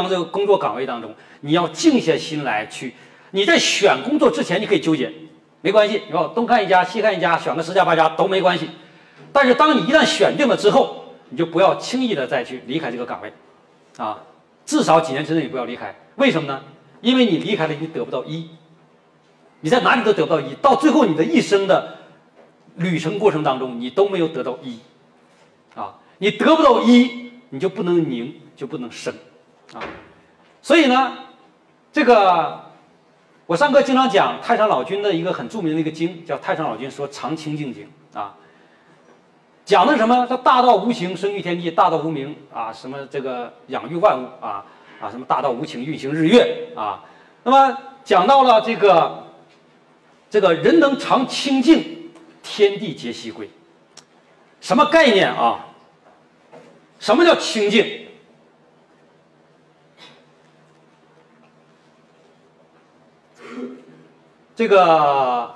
当这个工作岗位当中，你要静下心来去。你在选工作之前，你可以纠结，没关系，是吧东看一家西看一家，选个十家八家都没关系。但是当你一旦选定了之后，你就不要轻易的再去离开这个岗位，啊，至少几年之内你不要离开。为什么呢？因为你离开了，你得不到一，你在哪里都得不到一，到最后你的一生的旅程过程当中，你都没有得到一，啊，你得不到一，你就不能宁，就不能生，啊，所以呢，这个。我上课经常讲太上老君的一个很著名的一个经，叫《太上老君说常清净经》啊，讲的什么？他大道无形，生育天地；大道无名啊，什么这个养育万物啊啊，什么大道无情，运行日月啊。那么讲到了这个这个人能常清净，天地皆息归。什么概念啊？什么叫清净？这个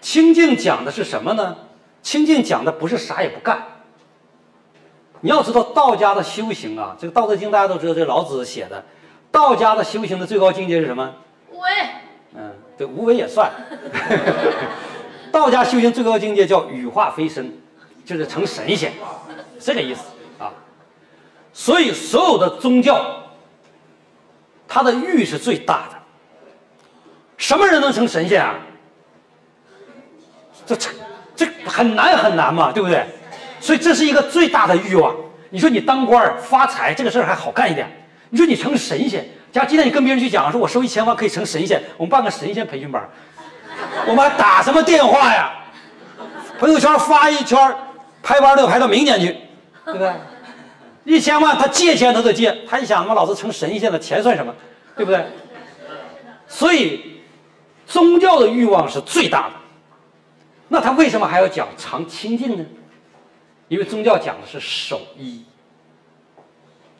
清净讲的是什么呢？清净讲的不是啥也不干。你要知道道家的修行啊，这个《道德经》大家都知道，这老子写的。道家的修行的最高境界是什么？无为。嗯，对，无为也算。道家修行最高境界叫羽化飞升，就是成神仙，这个意思啊。所以所有的宗教，它的欲是最大的。什么人能成神仙啊？这这这很难很难嘛，对不对？所以这是一个最大的欲望。你说你当官发财这个事儿还好干一点，你说你成神仙，假如今天你跟别人去讲，说我收一千万可以成神仙，我们办个神仙培训班，我们还打什么电话呀？朋友圈发一圈，排班都排到明年去，对不对？一千万他借钱他都借，他一想，他妈老子成神仙了，钱算什么，对不对？所以。宗教的欲望是最大的，那他为什么还要讲常清净呢？因为宗教讲的是守一，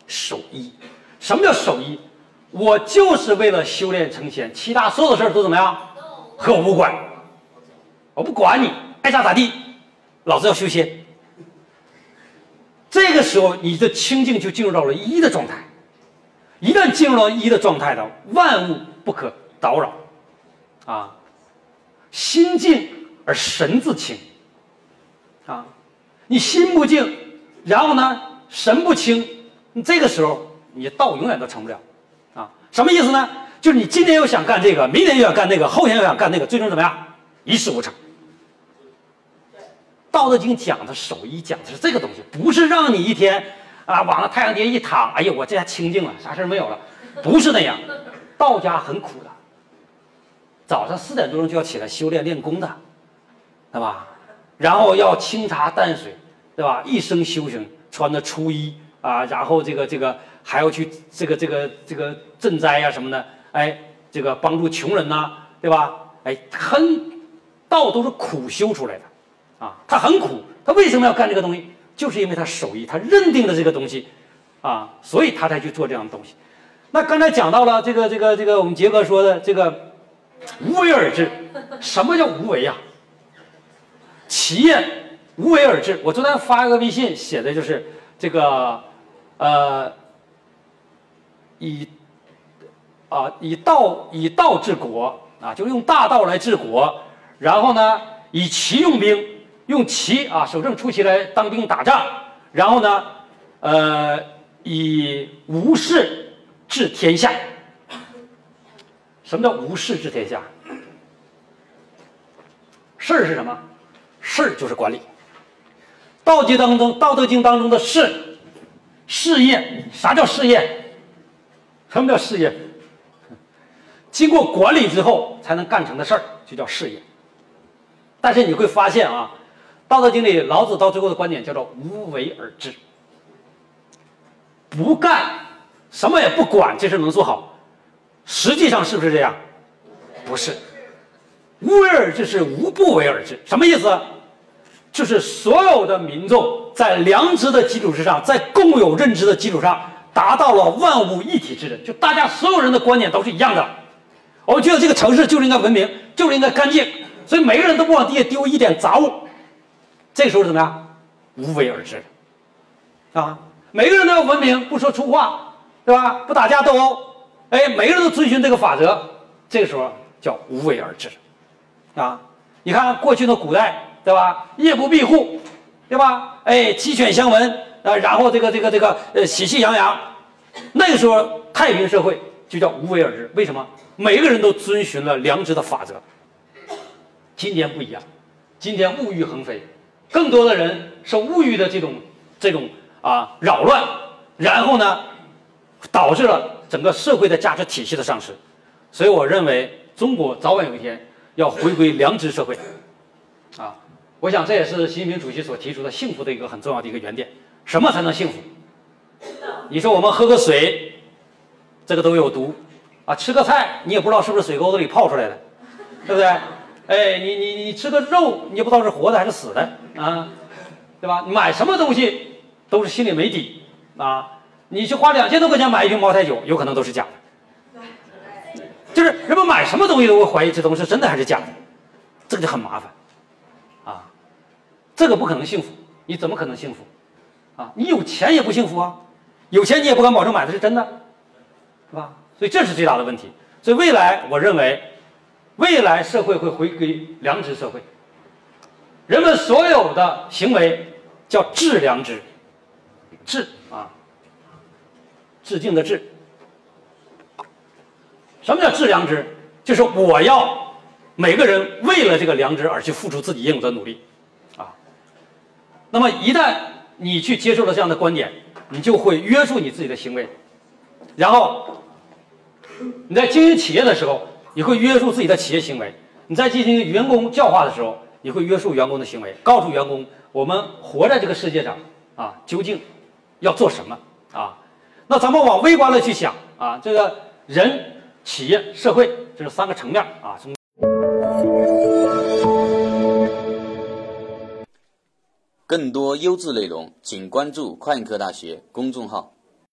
守一。什么叫守一？我就是为了修炼成仙，其他所有的事都怎么样？和我无关，我不管你爱咋咋地，老子要修仙。这个时候，你的清净就进入到了一的状态。一旦进入到一的状态的，万物不可叨扰。啊，心静而神自清。啊，你心不静，然后呢，神不清，你这个时候你道永远都成不了。啊，什么意思呢？就是你今天又想干这个，明天又想干那个，后天又想干那个，最终怎么样？一事无成。道德经讲的守一，讲的是这个东西，不是让你一天啊往那太阳底下一躺，哎呀，我这下清静了，啥事没有了，不是那样。道家很苦的。早上四点多钟就要起来修炼练功的，对吧？然后要清茶淡水，对吧？一生修行，穿的初衣啊，然后这个这个还要去这个这个这个赈灾呀什么的，哎，这个帮助穷人呐，对吧？哎，很道都是苦修出来的，啊，他很苦，他为什么要干这个东西？就是因为他手艺，他认定了这个东西，啊，所以他才去做这样的东西。那刚才讲到了这个这个这个，我们杰哥说的这个。无为而治，什么叫无为呀？企业无为而治。我昨天发一个微信，写的就是这个，呃，以啊以道以道治国啊，就用大道来治国。然后呢，以骑用兵，用骑啊守正出奇来当兵打仗。然后呢，呃，以无事治天下。什么叫无事治天下？事是什么？事就是管理。道经当中，《道德经》当中的事，事业，啥叫事业？什么叫事业？经过管理之后才能干成的事儿，就叫事业。但是你会发现啊，《道德经》里老子到最后的观点叫做无为而治，不干，什么也不管，这事能做好。实际上是不是这样？不是，无为而治是无不为而治。什么意思？就是所有的民众在良知的基础之上，在共有认知的基础上，达到了万物一体之人。就大家所有人的观点都是一样的。我们觉得这个城市就是应该文明，就是应该干净，所以每个人都不往地下丢一点杂物。这个时候怎么样？无为而治啊！每个人都要文明，不说粗话，对吧？不打架斗殴，哎，每个人都遵循这个法则，这个时候叫无为而治，啊！你看过去的古代，对吧？夜不闭户，对吧？哎，鸡犬相闻，啊，然后这个这个这个呃，喜气洋洋，那个时候太平社会就叫无为而治。为什么？每个人都遵循了良知的法则。今天不一样，今天物欲横飞，更多的人受物欲的这种这种啊扰乱，然后呢，导致了整个社会的价值体系的丧失。所以我认为，中国早晚有一天。要回归良知社会，啊，我想这也是习近平主席所提出的幸福的一个很重要的一个原点。什么才能幸福？你说我们喝个水，这个都有毒，啊，吃个菜你也不知道是不是水沟子里泡出来的，对不对？哎，你你你吃个肉，你也不知道是活的还是死的，啊，对吧？买什么东西都是心里没底，啊，你去花两千多块钱买一瓶茅台酒，有可能都是假的。就是人们买什么东西都会怀疑这东西是真的还是假的，这个就很麻烦，啊，这个不可能幸福，你怎么可能幸福？啊，你有钱也不幸福啊，有钱你也不敢保证买的是真的，是吧？所以这是最大的问题。所以未来我认为，未来社会会回归良知社会，人们所有的行为叫致良知，致啊，致敬的致。什么叫致良知？就是我要每个人为了这个良知而去付出自己应有的努力，啊。那么一旦你去接受了这样的观点，你就会约束你自己的行为，然后你在经营企业的时候，你会约束自己的企业行为；你在进行员工教化的时候，你会约束员工的行为，告诉员工我们活在这个世界上啊，究竟要做什么啊？那咱们往微观的去想啊，这个人。企业、社会，这是三个层面啊。更多优质内容，请关注快科大学公众号。